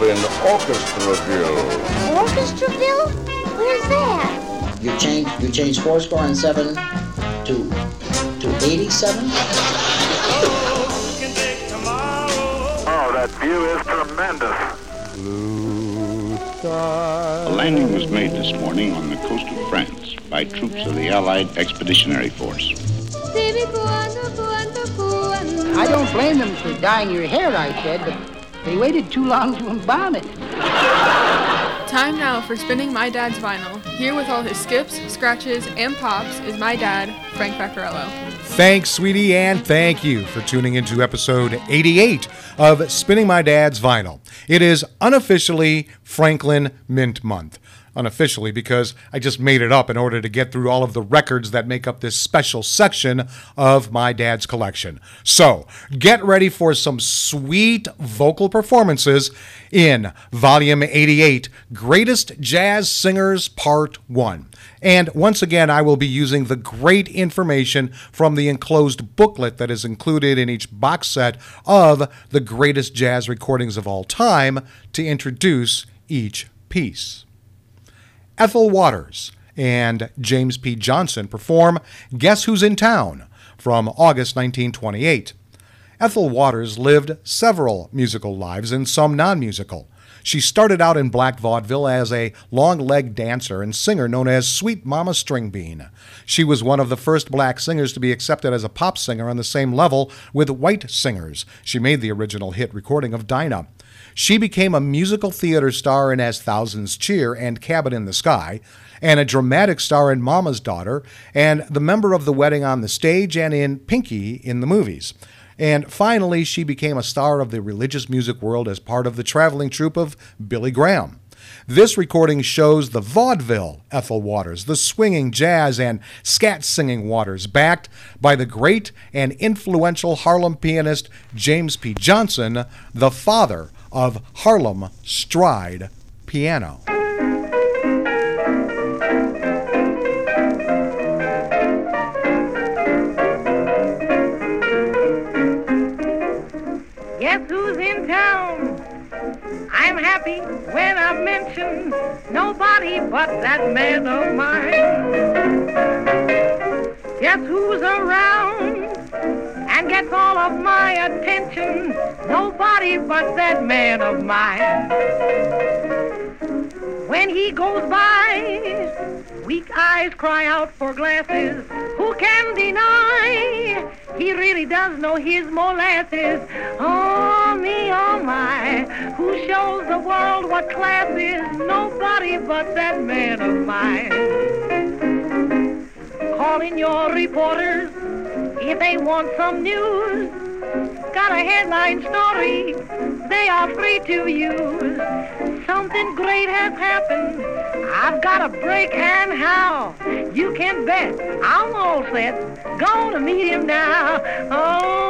out in Orchestraville. Orchestraville? Where's that? You change you change four score and seven to to eighty-seven. Oh, that view is tremendous. A landing was made this morning on the coast of France by troops of the Allied Expeditionary Force. I don't blame them for dyeing your hair, I said, but they waited too long to embalm it. Time now for spinning my dad's vinyl. Here with all his skips, scratches, and pops is my dad, Frank Vaccarello. Thanks, sweetie, and thank you for tuning into episode 88 of Spinning My Dad's Vinyl. It is unofficially Franklin Mint Month. Unofficially, because I just made it up in order to get through all of the records that make up this special section of my dad's collection. So, get ready for some sweet vocal performances in Volume 88 Greatest Jazz Singers Part 1. And once again, I will be using the great information from the enclosed booklet that is included in each box set of the greatest jazz recordings of all time to introduce each piece. Ethel Waters and James P. Johnson perform Guess Who's in Town from August 1928. Ethel Waters lived several musical lives and some non musical. She started out in black vaudeville as a long legged dancer and singer known as Sweet Mama Stringbean. She was one of the first black singers to be accepted as a pop singer on the same level with white singers. She made the original hit recording of Dinah. She became a musical theater star in As Thousands Cheer and Cabin in the Sky, and a dramatic star in Mama's Daughter, and the member of the wedding on the stage and in Pinky in the movies. And finally, she became a star of the religious music world as part of the traveling troupe of Billy Graham. This recording shows the vaudeville Ethel Waters, the swinging jazz and scat singing Waters, backed by the great and influential Harlem pianist James P. Johnson, the father of Harlem Stride Piano. Guess who's in town? I'm happy when I mention nobody but that man of mine. Guess who's around all of my attention? Nobody but that man of mine. When he goes by, weak eyes cry out for glasses. Who can deny? He really does know his molasses. Oh, me, oh, my. Who shows the world what class is? Nobody but that man of mine. Calling your reporters if they want some news. Got a headline story they are free to use. Something great has happened. I've got a break and how? You can bet I'm all set. Gonna meet him now. Oh,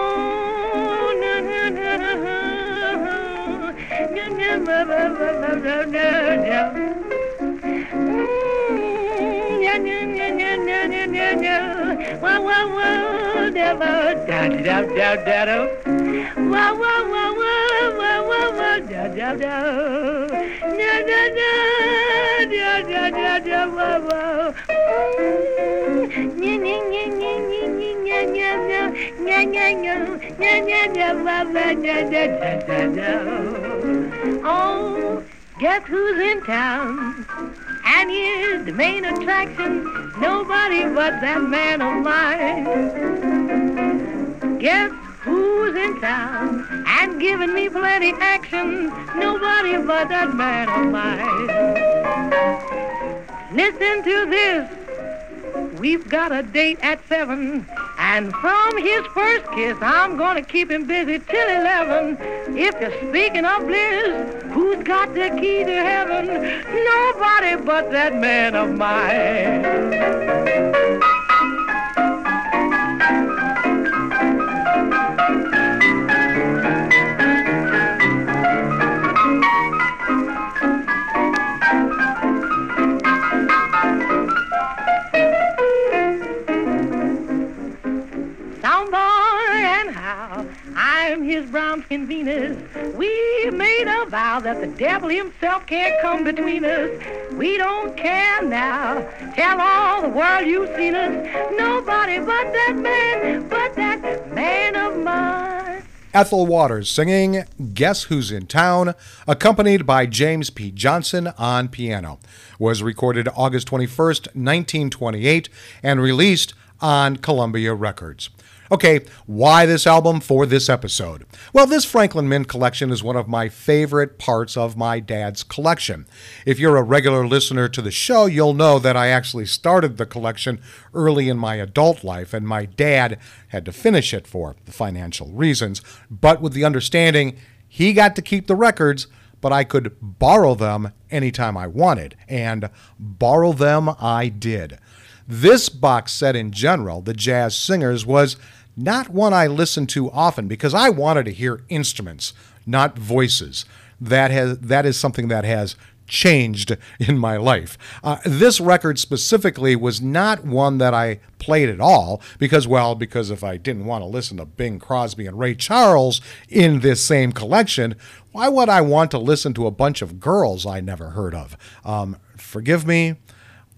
Mm. Oh, guess who's in town? And here's the main attraction, nobody but that man of mine. Guess who's in town and giving me plenty action, nobody but that man of mine. Listen to this. We've got a date at seven, and from his first kiss, I'm gonna keep him busy till eleven. If you're speaking of bliss, who's got the key to heaven? Nobody but that man of mine. I'm his brown skin Venus. We made a vow that the devil himself can't come between us. We don't care now. Tell all the world you've seen us. Nobody but that man, but that man of mine. Ethel Waters singing Guess Who's in Town, accompanied by James P. Johnson on piano. Was recorded August 21st, 1928, and released on Columbia Records. Okay, why this album for this episode? Well, this Franklin Mint collection is one of my favorite parts of my dad's collection. If you're a regular listener to the show, you'll know that I actually started the collection early in my adult life, and my dad had to finish it for financial reasons, but with the understanding he got to keep the records but I could borrow them anytime I wanted, and borrow them I did. This box set in general, The Jazz Singers, was not one I listened to often because I wanted to hear instruments, not voices. That has that is something that has changed in my life. Uh, this record specifically was not one that I played at all because, well, because if I didn't want to listen to Bing Crosby and Ray Charles in this same collection, why would I want to listen to a bunch of girls I never heard of? Um, forgive me.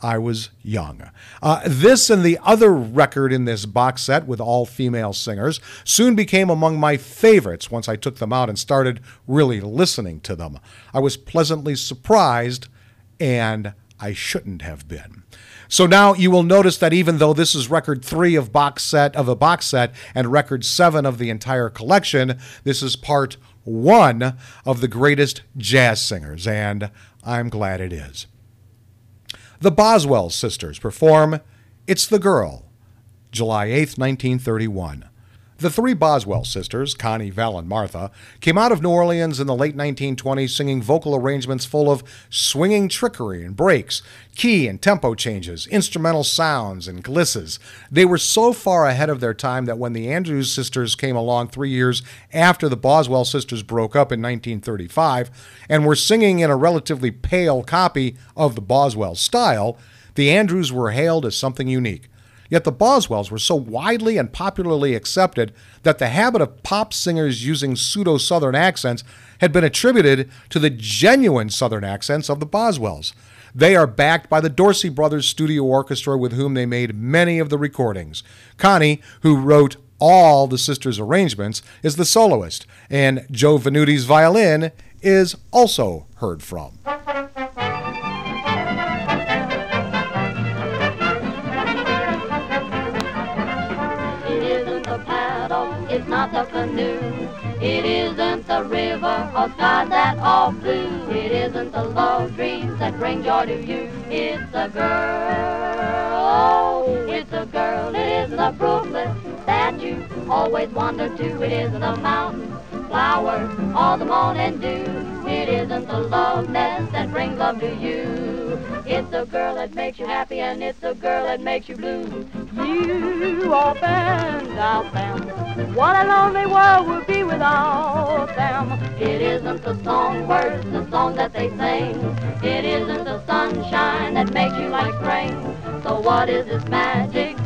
I was young. Uh, this and the other record in this box set with all female singers soon became among my favorites once I took them out and started really listening to them. I was pleasantly surprised, and I shouldn't have been. So now you will notice that even though this is record three of box set of a box set and record seven of the entire collection, this is part one of the greatest jazz singers, and I'm glad it is. The Boswell sisters perform It's the Girl, July 8, 1931. The three Boswell sisters, Connie, Val, and Martha, came out of New Orleans in the late 1920s singing vocal arrangements full of swinging trickery and breaks, key and tempo changes, instrumental sounds, and glisses. They were so far ahead of their time that when the Andrews sisters came along three years after the Boswell sisters broke up in 1935 and were singing in a relatively pale copy of the Boswell style, the Andrews were hailed as something unique. Yet the Boswells were so widely and popularly accepted that the habit of pop singers using pseudo Southern accents had been attributed to the genuine Southern accents of the Boswells. They are backed by the Dorsey Brothers Studio Orchestra, with whom they made many of the recordings. Connie, who wrote all the sisters' arrangements, is the soloist, and Joe Venuti's violin is also heard from. It's not the canoe. It isn't the river or sky that all blue. It isn't the love dreams that bring joy to you. It's a girl. It's a girl. It isn't the brooklet that you always wander to. It isn't the mountain flower or the morning dew. It isn't the love that brings love to you. It's a girl that makes you happy and it's a girl that makes you blue. You and out them. What a lonely world would be without them. It isn't the song songbirds, the song that they sing. It isn't the sunshine that makes you like spring. So what is this magic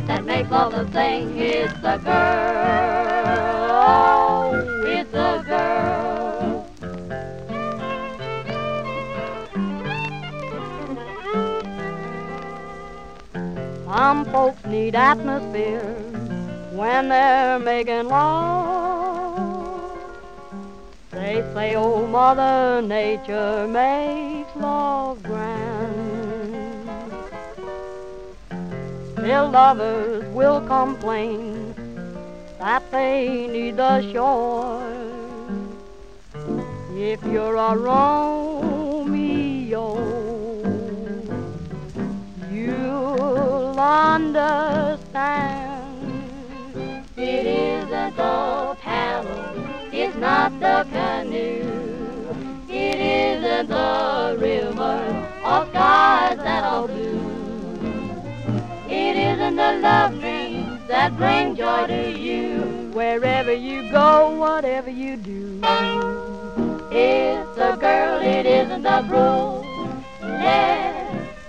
makes love the thing? It's a girl. It's a girl. Some folks need atmosphere when they're making love. They say, oh, Mother Nature makes love Still lovers will complain that they need the shore. If you're a Romeo, you'll understand. It isn't the paddle, it's not the canoe. It isn't the river or skies that are blue. It isn't the love dreams that bring joy to you. Wherever you go, whatever you do. It's a girl, it isn't the bruise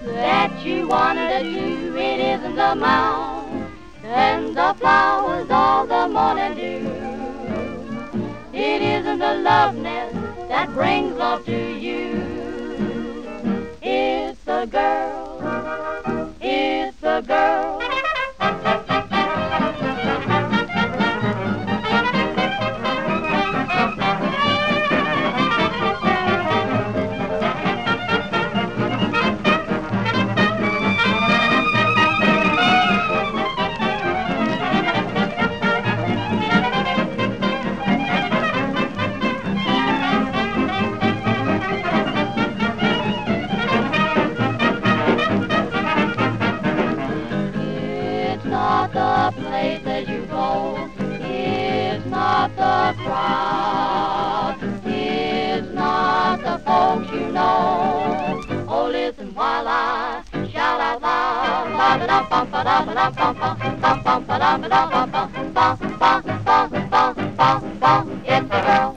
that you wanted to do. It isn't the mound and the flowers all the morning dew. It isn't a love nest that brings love to you. It's a girl. A girl. The crowd. Not the folks you know. Oh, listen while I shout out loud.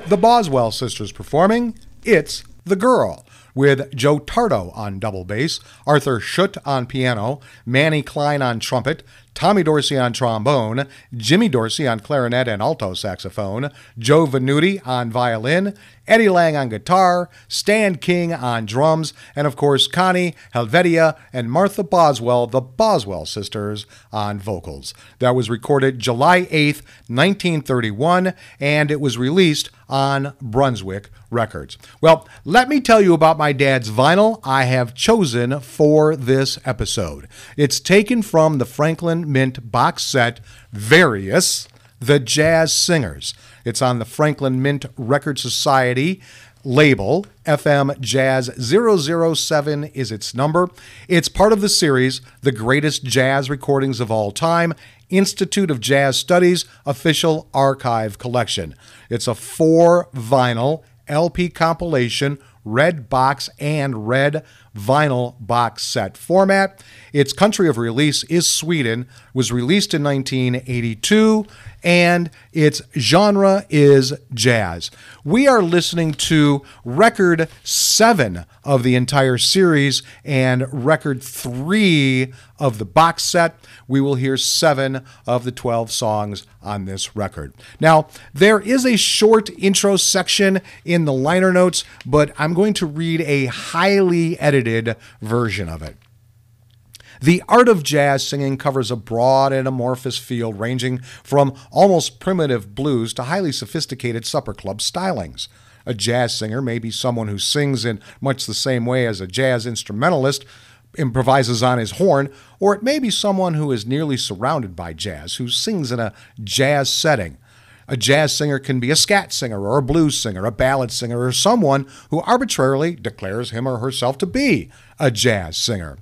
The Boswell sisters performing It's the Girl with Joe Tarto on double bass, Arthur Schutt on piano, Mannie Klein on trumpet, Tommy Dorsey on trombone, Jimmy Dorsey on clarinet and alto saxophone, Joe Venuti on violin, Eddie Lang on guitar, Stan King on drums, and of course Connie Helvetia and Martha Boswell, the Boswell sisters, on vocals. That was recorded July 8th, 1931, and it was released on Brunswick Records. Well, let me tell you about my dad's vinyl I have chosen for this episode. It's taken from the Franklin Mint box set Various, The Jazz Singers. It's on the Franklin Mint Record Society label. FM Jazz 007 is its number. It's part of the series, The Greatest Jazz Recordings of All Time, Institute of Jazz Studies Official Archive Collection. It's a four vinyl LP compilation, red box and red vinyl box set format. Its country of release is Sweden, was released in 1982, and its genre is jazz. We are listening to record seven of the entire series and record three of the box set. We will hear seven of the 12 songs on this record. Now, there is a short intro section in the liner notes, but I'm going to read a highly edited version of it. The art of jazz singing covers a broad and amorphous field ranging from almost primitive blues to highly sophisticated supper club stylings. A jazz singer may be someone who sings in much the same way as a jazz instrumentalist improvises on his horn, or it may be someone who is nearly surrounded by jazz, who sings in a jazz setting. A jazz singer can be a scat singer or a blues singer, a ballad singer, or someone who arbitrarily declares him or herself to be a jazz singer.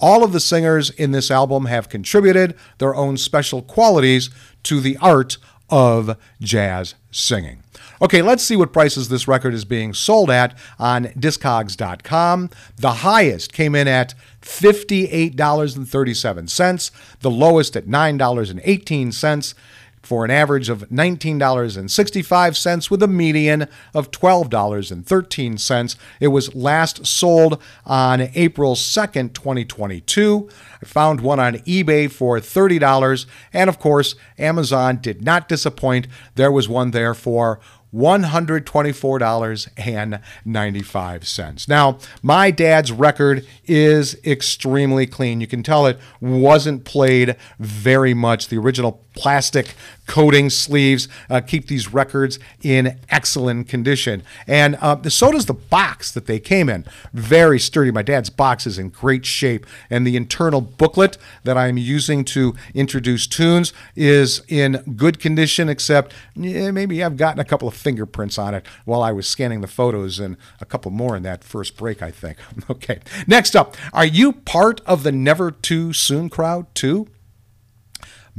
All of the singers in this album have contributed their own special qualities to the art of jazz singing. Okay, let's see what prices this record is being sold at on Discogs.com. The highest came in at $58.37, the lowest at $9.18 for an average of $19.65 with a median of $12.13. It was last sold on April 2nd, 2022. I found one on eBay for $30, and of course, Amazon did not disappoint. There was one there for $124.95. Now, my dad's record is extremely clean. You can tell it wasn't played very much. The original plastic coating sleeves uh, keep these records in excellent condition. And uh, so does the box that they came in. Very sturdy. My dad's box is in great shape. And the internal booklet that I'm using to introduce tunes is in good condition, except yeah, maybe I've gotten a couple of fingerprints on it while I was scanning the photos and a couple more in that first break, I think. Okay. Next up, are you part of the Never Too Soon crowd too?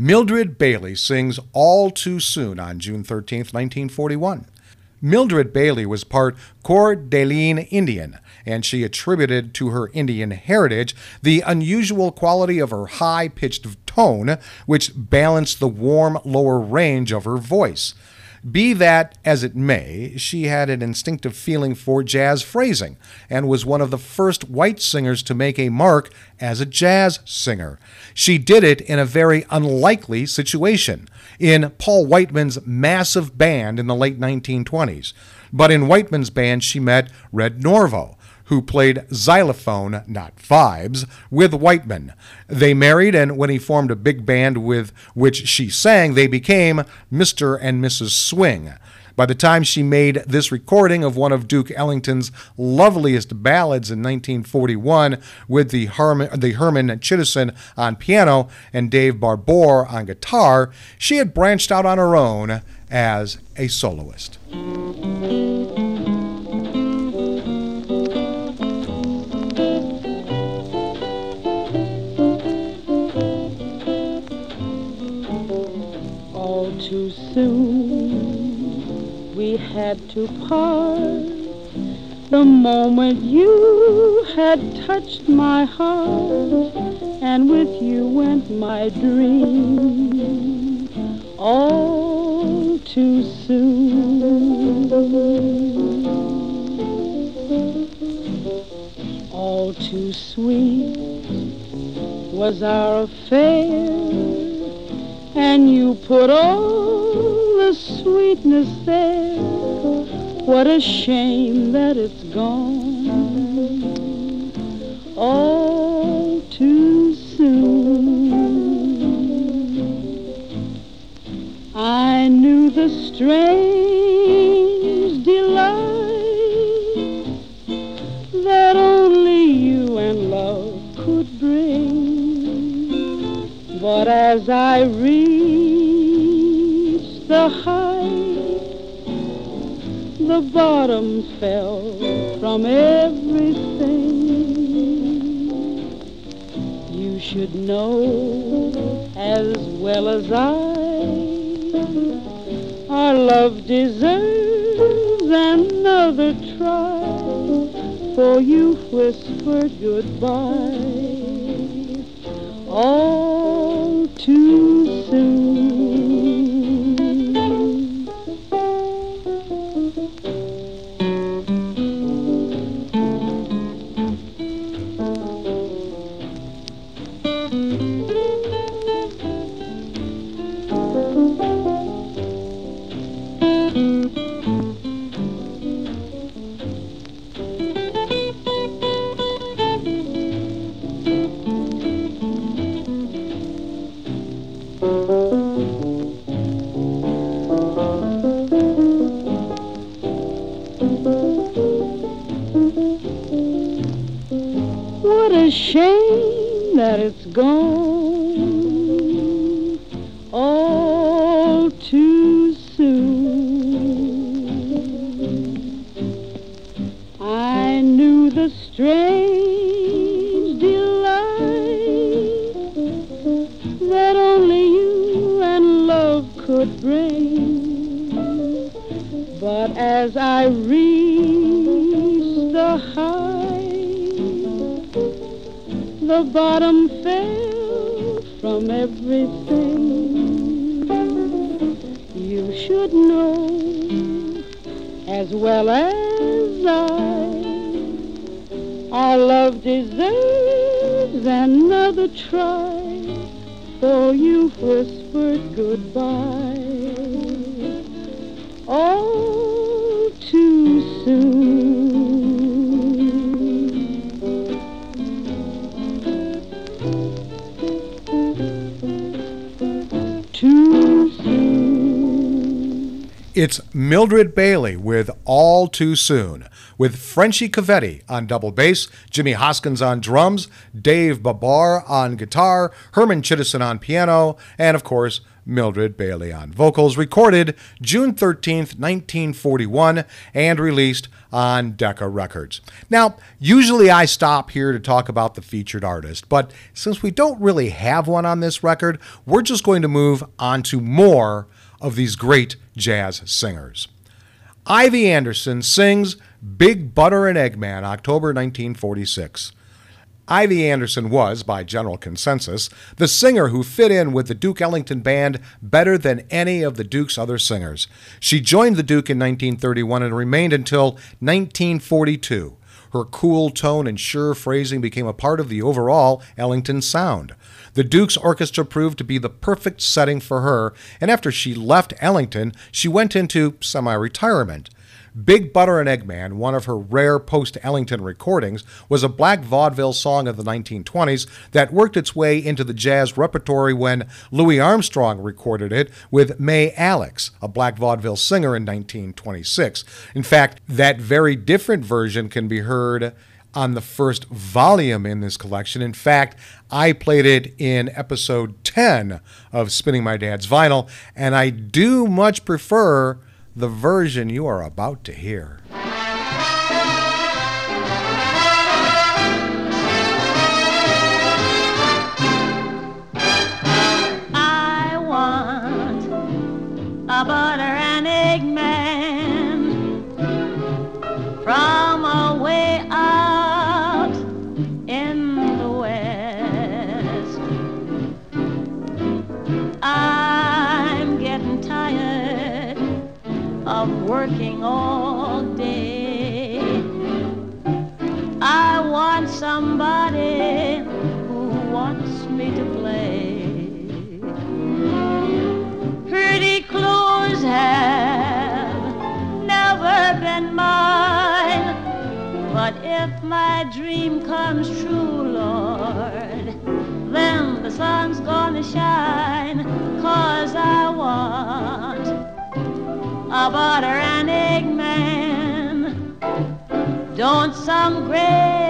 Mildred Bailey sings All Too Soon on June 13th, 1941. Mildred Bailey was part Coeur d'Alene Indian, and she attributed to her Indian heritage the unusual quality of her high pitched tone, which balanced the warm lower range of her voice. Be that as it may, she had an instinctive feeling for jazz phrasing and was one of the first white singers to make a mark as a jazz singer. She did it in a very unlikely situation in Paul Whiteman's massive band in the late 1920s. But in Whiteman's band, she met Red Norvo who played xylophone, not vibes, with Whiteman. They married, and when he formed a big band with which she sang, they became Mr. and Mrs. Swing. By the time she made this recording of one of Duke Ellington's loveliest ballads in 1941 with the, the Herman Chittison on piano and Dave Barbour on guitar, she had branched out on her own as a soloist. Soon we had to part. The moment you had touched my heart, and with you went my dream. All too soon. All too sweet was our affair and you put all sweetness there. What a shame that it's gone all too soon. I knew the strange delight that only you and love could bring. But as I reached the bottom fell from everything. You should know as well as I, our love deserves another try, for you whispered goodbye all too You whispered goodbye all too soon. It's Mildred Bailey with All Too Soon, with Frenchy Covetti on double bass, Jimmy Hoskins on drums, Dave Barbour on guitar, Herman Chittison on piano, and of course, Mildred Bailey on vocals, recorded June 13th, 1941, and released on Decca Records. Now, usually I stop here to talk about the featured artist, but since we don't really have one on this record, we're just going to move on to more of these great jazz singers. Ivie Anderson sings Big Butter and Eggman, October 1946. Ivie Anderson was, by general consensus, the singer who fit in with the Duke Ellington Band better than any of the Duke's other singers. She joined the Duke in 1931 and remained until 1942. Her cool tone and sure phrasing became a part of the overall Ellington sound. The Duke's orchestra proved to be the perfect setting for her, and after she left Ellington, she went into semi retirement. Big Butter and Eggman, one of her rare post Ellington recordings, was a black vaudeville song of the 1920s that worked its way into the jazz repertory when Louis Armstrong recorded it with May Alix, a black vaudeville singer in 1926. In fact, that very different version can be heard on the first volume in this collection. In fact, I played it in episode 10 of Spinning My Dad's Vinyl, and I do much prefer the version you are about to hear. Working all day. I want somebody who wants me to play. Pretty clothes have never been mine, but if my dream comes true, Lord, then the sun's gonna shine, cause I want a butter and egg man. Don't some great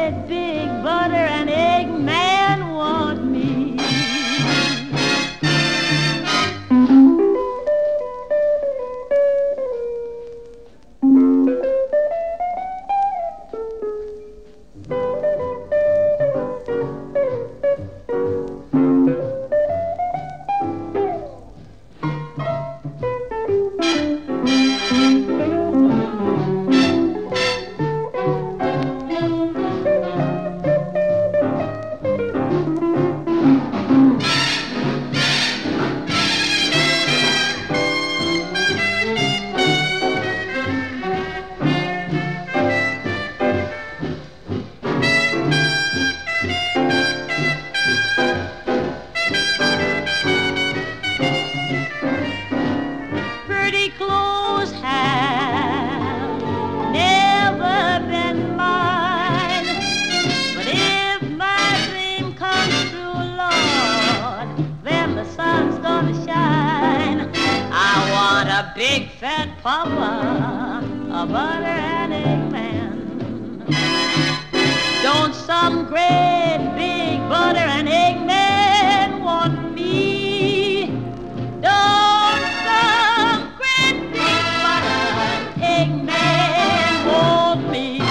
papa, a butter and egg man. Don't some great big butter and egg man want me? Don't some great big butter and egg man want me?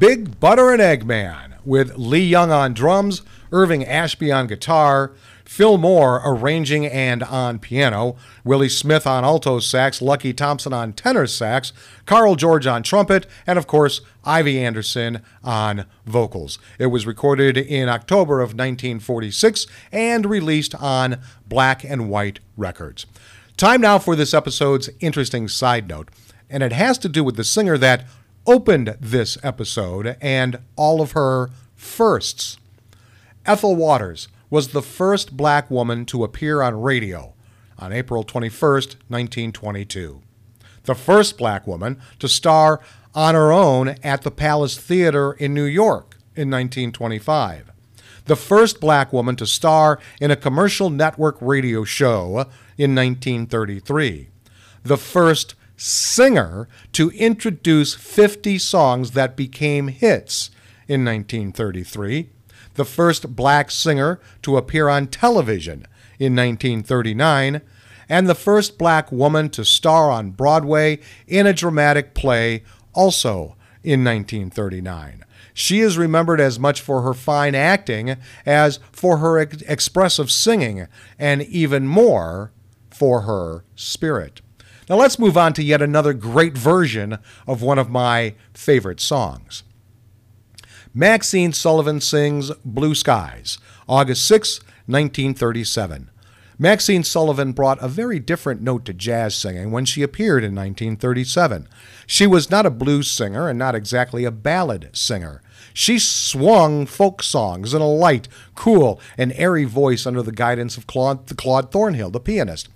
Big Butter and Egg Man with Lee Young on drums, Irving Ashby on guitar, Phil Moore arranging and on piano, Willie Smith on alto sax, Lucky Thompson on tenor sax, Karl George on trumpet, and of course, Ivie Anderson on vocals. It was recorded in October of 1946 and released on Black and White Records. Time now for this episode's interesting side note, and it has to do with the singer that opened this episode and all of her firsts. Ethel Waters was the first black woman to appear on radio on April 21, 1922. The first black woman to star on her own at the Palace Theater in New York in 1925. The first black woman to star in a commercial network radio show in 1933. The first singer to introduce 50 songs that became hits in 1933 the first black singer to appear on television in 1939, and the first black woman to star on Broadway in a dramatic play also in 1939. She is remembered as much for her fine acting as for her ex- expressive singing, and even more for her spirit. Now let's move on to yet another great version of one of my favorite songs. Maxine Sullivan sings Blue Skies, August 6, 1937. Maxine Sullivan brought a very different note to jazz singing when she appeared in 1937. She was not a blues singer and not exactly a ballad singer. She swung folk songs in a light, cool, and airy voice under the guidance of Claude, Claude Thornhill, the pianist.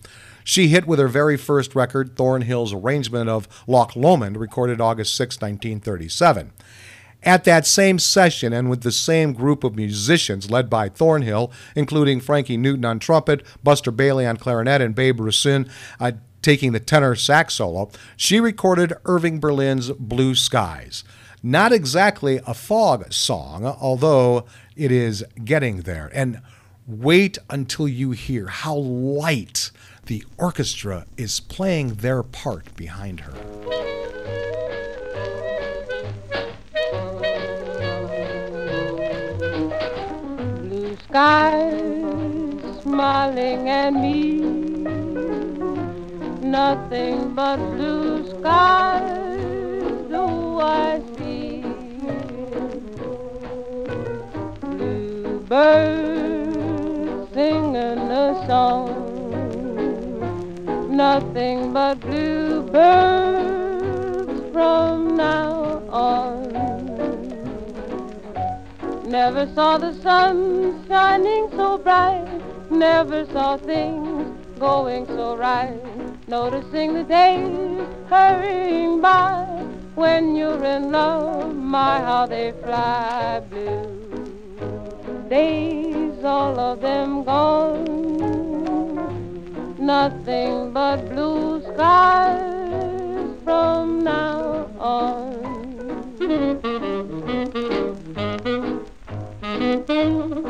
She hit with her very first record, Thornhill's arrangement of Loch Lomond, recorded August 6, 1937. At that same session, and with the same group of musicians led by Thornhill, including Frankie Newton on trumpet, Buster Bailey on clarinet, and Babe Russin uh, taking the tenor sax solo, she recorded Irving Berlin's Blue Skies. Not exactly a fog song, although it is getting there. And wait until you hear how light the orchestra is playing their part behind her. Skies smiling at me, nothing but blue skies do I see. Blue birds singing a song nothing but blue birds from now on. Never saw the sun shining so bright, never saw things going so right. Noticing the days hurrying by, when you're in love, my how they fly blue. Days, all of them gone nothing but blue skies from now on. Blue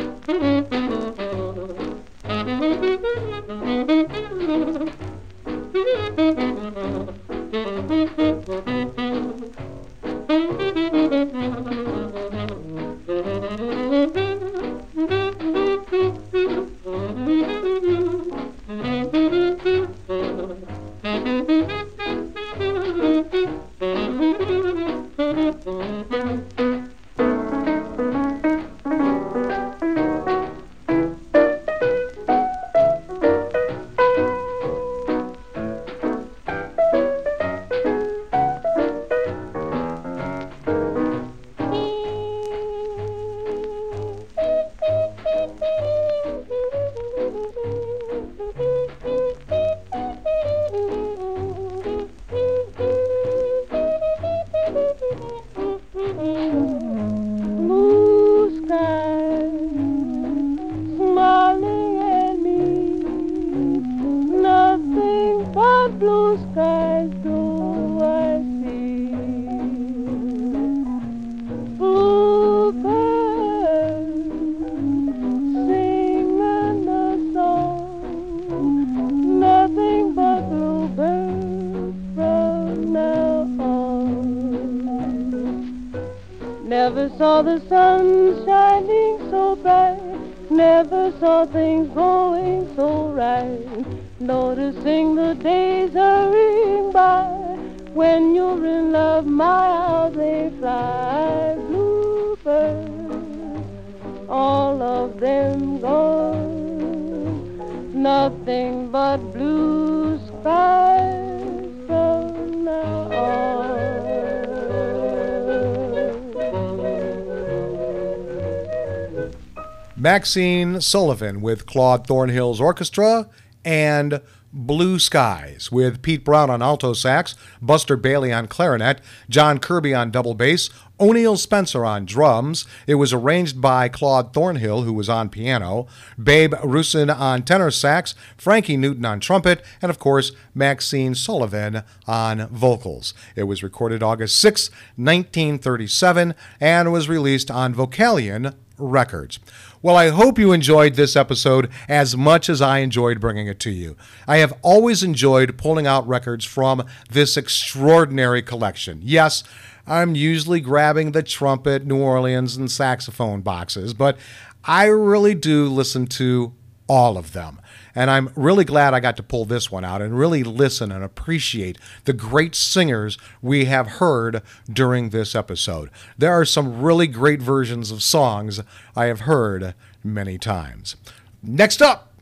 Maxine Sullivan with Claude Thornhill's orchestra and Blue Skies with Pete Brown on alto sax, Buster Bailey on clarinet, John Kirby on double bass, O'Neil Spencer on drums. It was arranged by Claude Thornhill, who was on piano, Babe Russin on tenor sax, Frankie Newton on trumpet, and of course, Maxine Sullivan on vocals. It was recorded August 6, 1937, and was released on Vocalion Records. Well, I hope you enjoyed this episode as much as I enjoyed bringing it to you. I have always enjoyed pulling out records from this extraordinary collection. Yes, I'm usually grabbing the trumpet, New Orleans, and saxophone boxes, but I really do listen to all of them. And I'm really glad I got to pull this one out and really listen and appreciate the great singers we have heard during this episode. There are some really great versions of songs I have heard many times. Next up,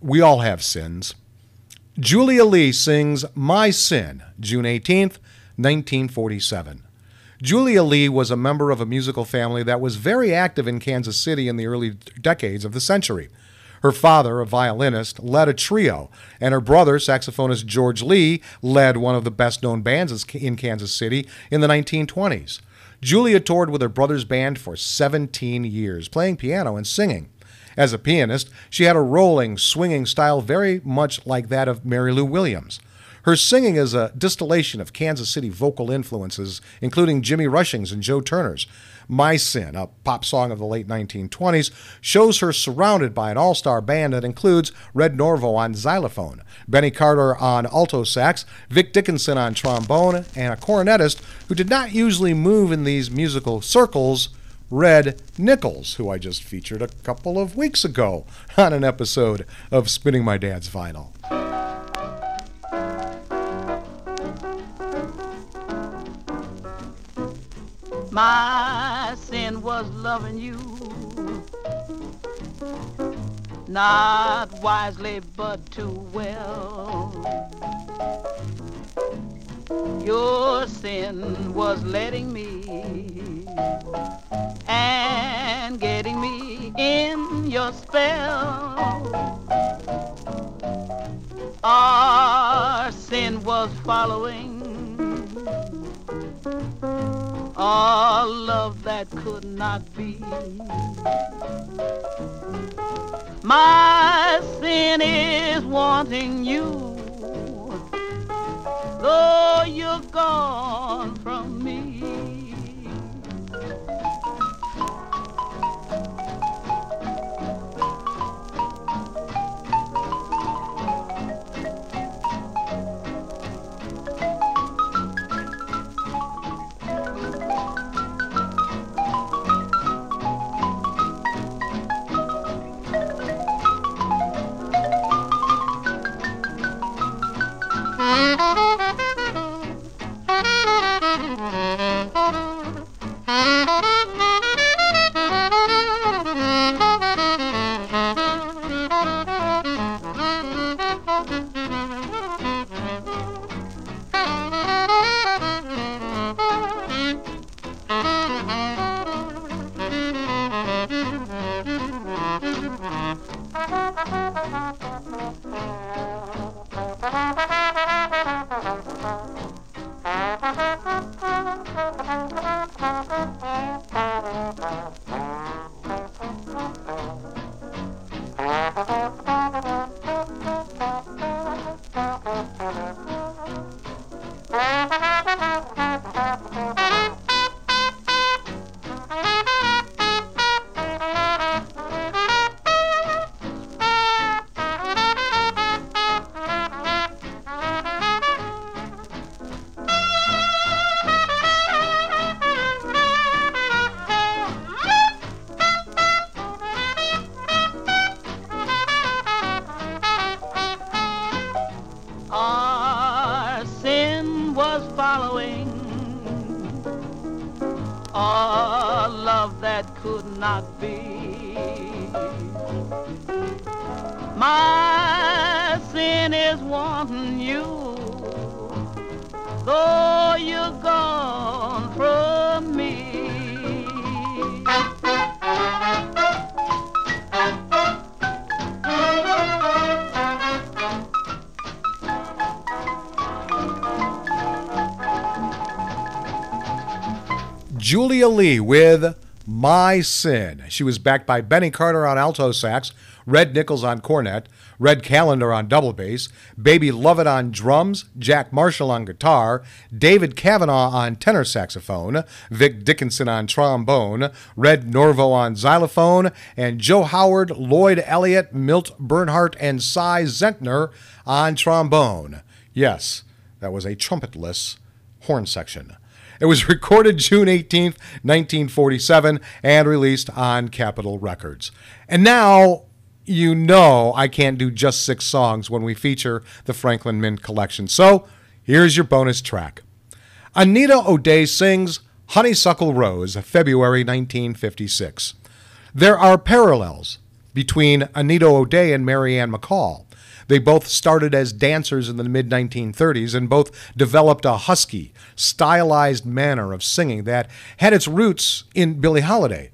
we all have sins. Julia Lee sings My Sin, June 18th, 1947. Julia Lee was a member of a musical family that was very active in Kansas City in the early decades of the century. Her father, a violinist, led a trio, and her brother, saxophonist George Lee, led one of the best known bands in Kansas City in the 1920s. Julia toured with her brother's band for 17 years, playing piano and singing. As a pianist, she had a rolling, swinging style very much like that of Mary Lou Williams. Her singing is a distillation of Kansas City vocal influences, including Jimmy Rushing's and Joe Turner's. My Sin, a pop song of the late 1920s, shows her surrounded by an all star band that includes Red Norvo on xylophone, Benny Carter on alto sax, Vic Dickenson on trombone, and a cornetist who did not usually move in these musical circles. Red Nichols, who I just featured a couple of weeks ago on an episode of Spinning My Dad's Vinyl. My sin was loving you, not wisely but too well. Your sin was letting me and getting me in your spell. Our sin was following a love that could not be. My sin is wanting you, though you're gone from Our Julia Lee with My Sin. She was backed by Benny Carter on alto sax, Red Nichols on cornet, Red Callender on double bass, Baby Lovett on drums, Jack Marshall on guitar, David Cavanaugh on tenor saxophone, Vic Dickenson on trombone, Red Norvo on xylophone, and Joe Howard, Lloyd Elliott, Milt Bernhart, and Cy Zentner on trombone. Yes, that was a trumpetless horn section. It was recorded June 18th, 1947, and released on Capitol Records. And now you know I can't do just six songs when we feature the Franklin Mint collection. So here's your bonus track. Anita O'Day sings Honeysuckle Rose, February 1956. There are parallels between Anita O'Day and Mary Ann McCall. They both started as dancers in the mid 1930s and both developed a husky, stylized manner of singing that had its roots in Billie Holiday.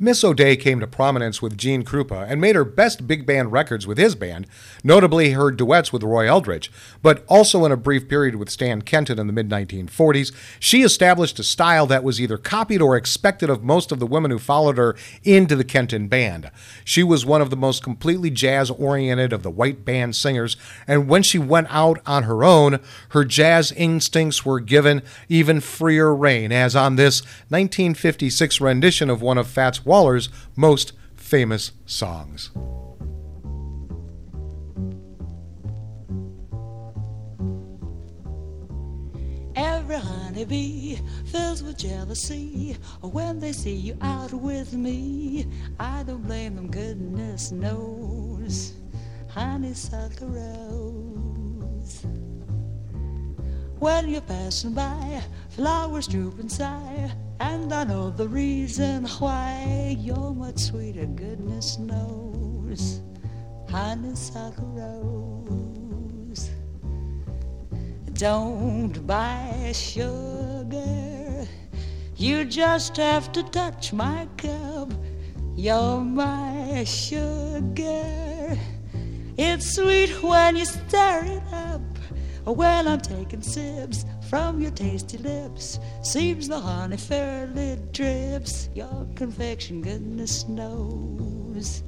Miss O'Day came to prominence with Gene Krupa and made her best big band records with his band, notably her duets with Roy Eldridge, but also in a brief period with Stan Kenton in the mid 1940s. She established a style that was either copied or expected of most of the women who followed her into the Kenton band. She was one of the most completely jazz oriented of the white band singers, and when she went out on her own, her jazz instincts were given even freer rein, as on this 1956 rendition of one of Fats Waller's most famous songs. Every honeybee fills with jealousy when they see you out with me. I don't blame them, goodness knows. Honeysuckle rose. When you're passing by, flowers droop and sigh, and I know the reason why. You're much sweeter, goodness knows. Honeysuckle rose. Don't buy sugar. You just have to touch my cup. You're my sugar. It's sweet when you stir it up. When I'm taking sips from your tasty lips, seems the honey fairly drips. Your confection, goodness knows.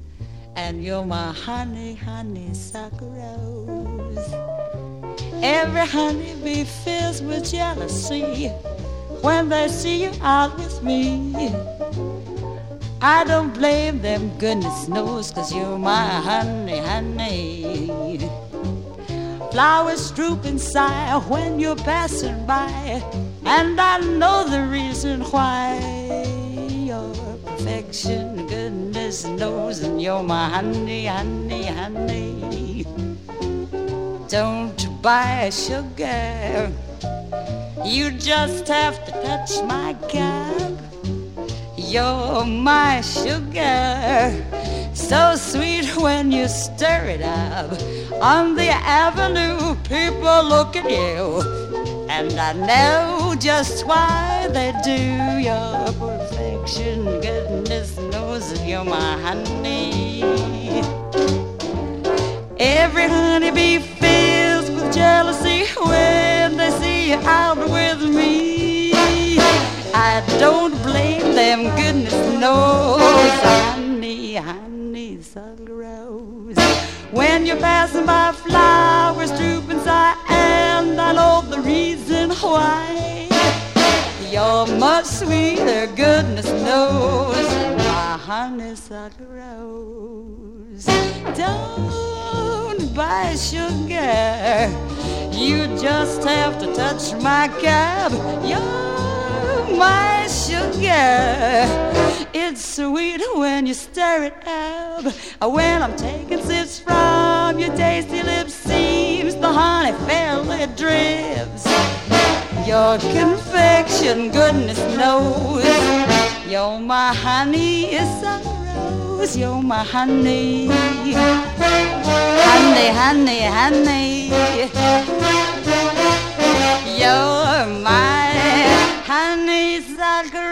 And you're my honey, honeysuckle rose. Every honeybee fills with jealousy when they see you out with me. I don't blame them, goodness knows, cause you're my honey, honey. Flowers droop and sigh when you're passing by, and I know the reason why. Your perfection, goodness knows, and you're my honey, honey, honey. Don't buy sugar, you just have to touch my cup. You're my sugar, so sweet when you stir it up. On the avenue, people look at you, and I know just why they do. Your perfection, goodness knows that you're my honey. Every honeybee fills with jealousy when they see you out with me. I don't blame them, goodness knows. Honey, passing by, flowers droop and sigh, and I know the reason why. You're much sweeter, goodness knows. My honeysuckle rose. Don't buy sugar. You just have to touch my cab. You're my sugar. It's sweet when you stir it up. When I'm taking sips from your tasty lips, seems the honey fairly drips. Your confection, goodness knows. You're my honey, it's a rose. You're my honey. Honey, honey, honey. You're my honeysuckle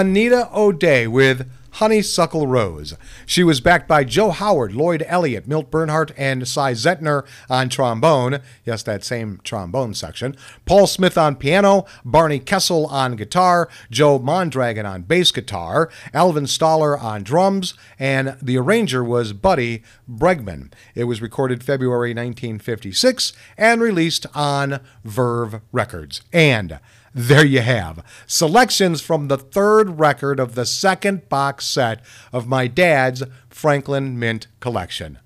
Anita O'Day with Honeysuckle Rose. She was backed by Joe Howard, Lloyd Elliott, Milt Bernhart, and Cy Zentner on trombone. Yes, that same trombone section. Paul Smith on piano, Barney Kessel on guitar, Joe Mondragon on bass guitar, Alvin Stoller on drums, and the arranger was Buddy Bregman. It was recorded February 1956 and released on Verve Records. And there you have selections from the third record of the second box set of my dad's Franklin Mint collection.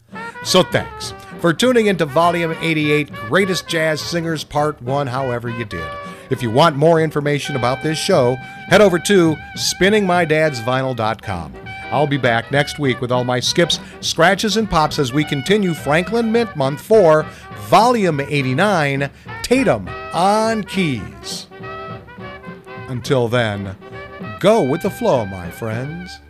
So thanks for tuning into Volume 88 Greatest Jazz Singers Part 1, however you did. If you want more information about this show, head over to spinningmydadsvinyl.com. I'll be back next week with all my skips, scratches, and pops as we continue Franklin Mint Month for Volume 89 Tatum on Keys. Until then, go with the flow, my friends.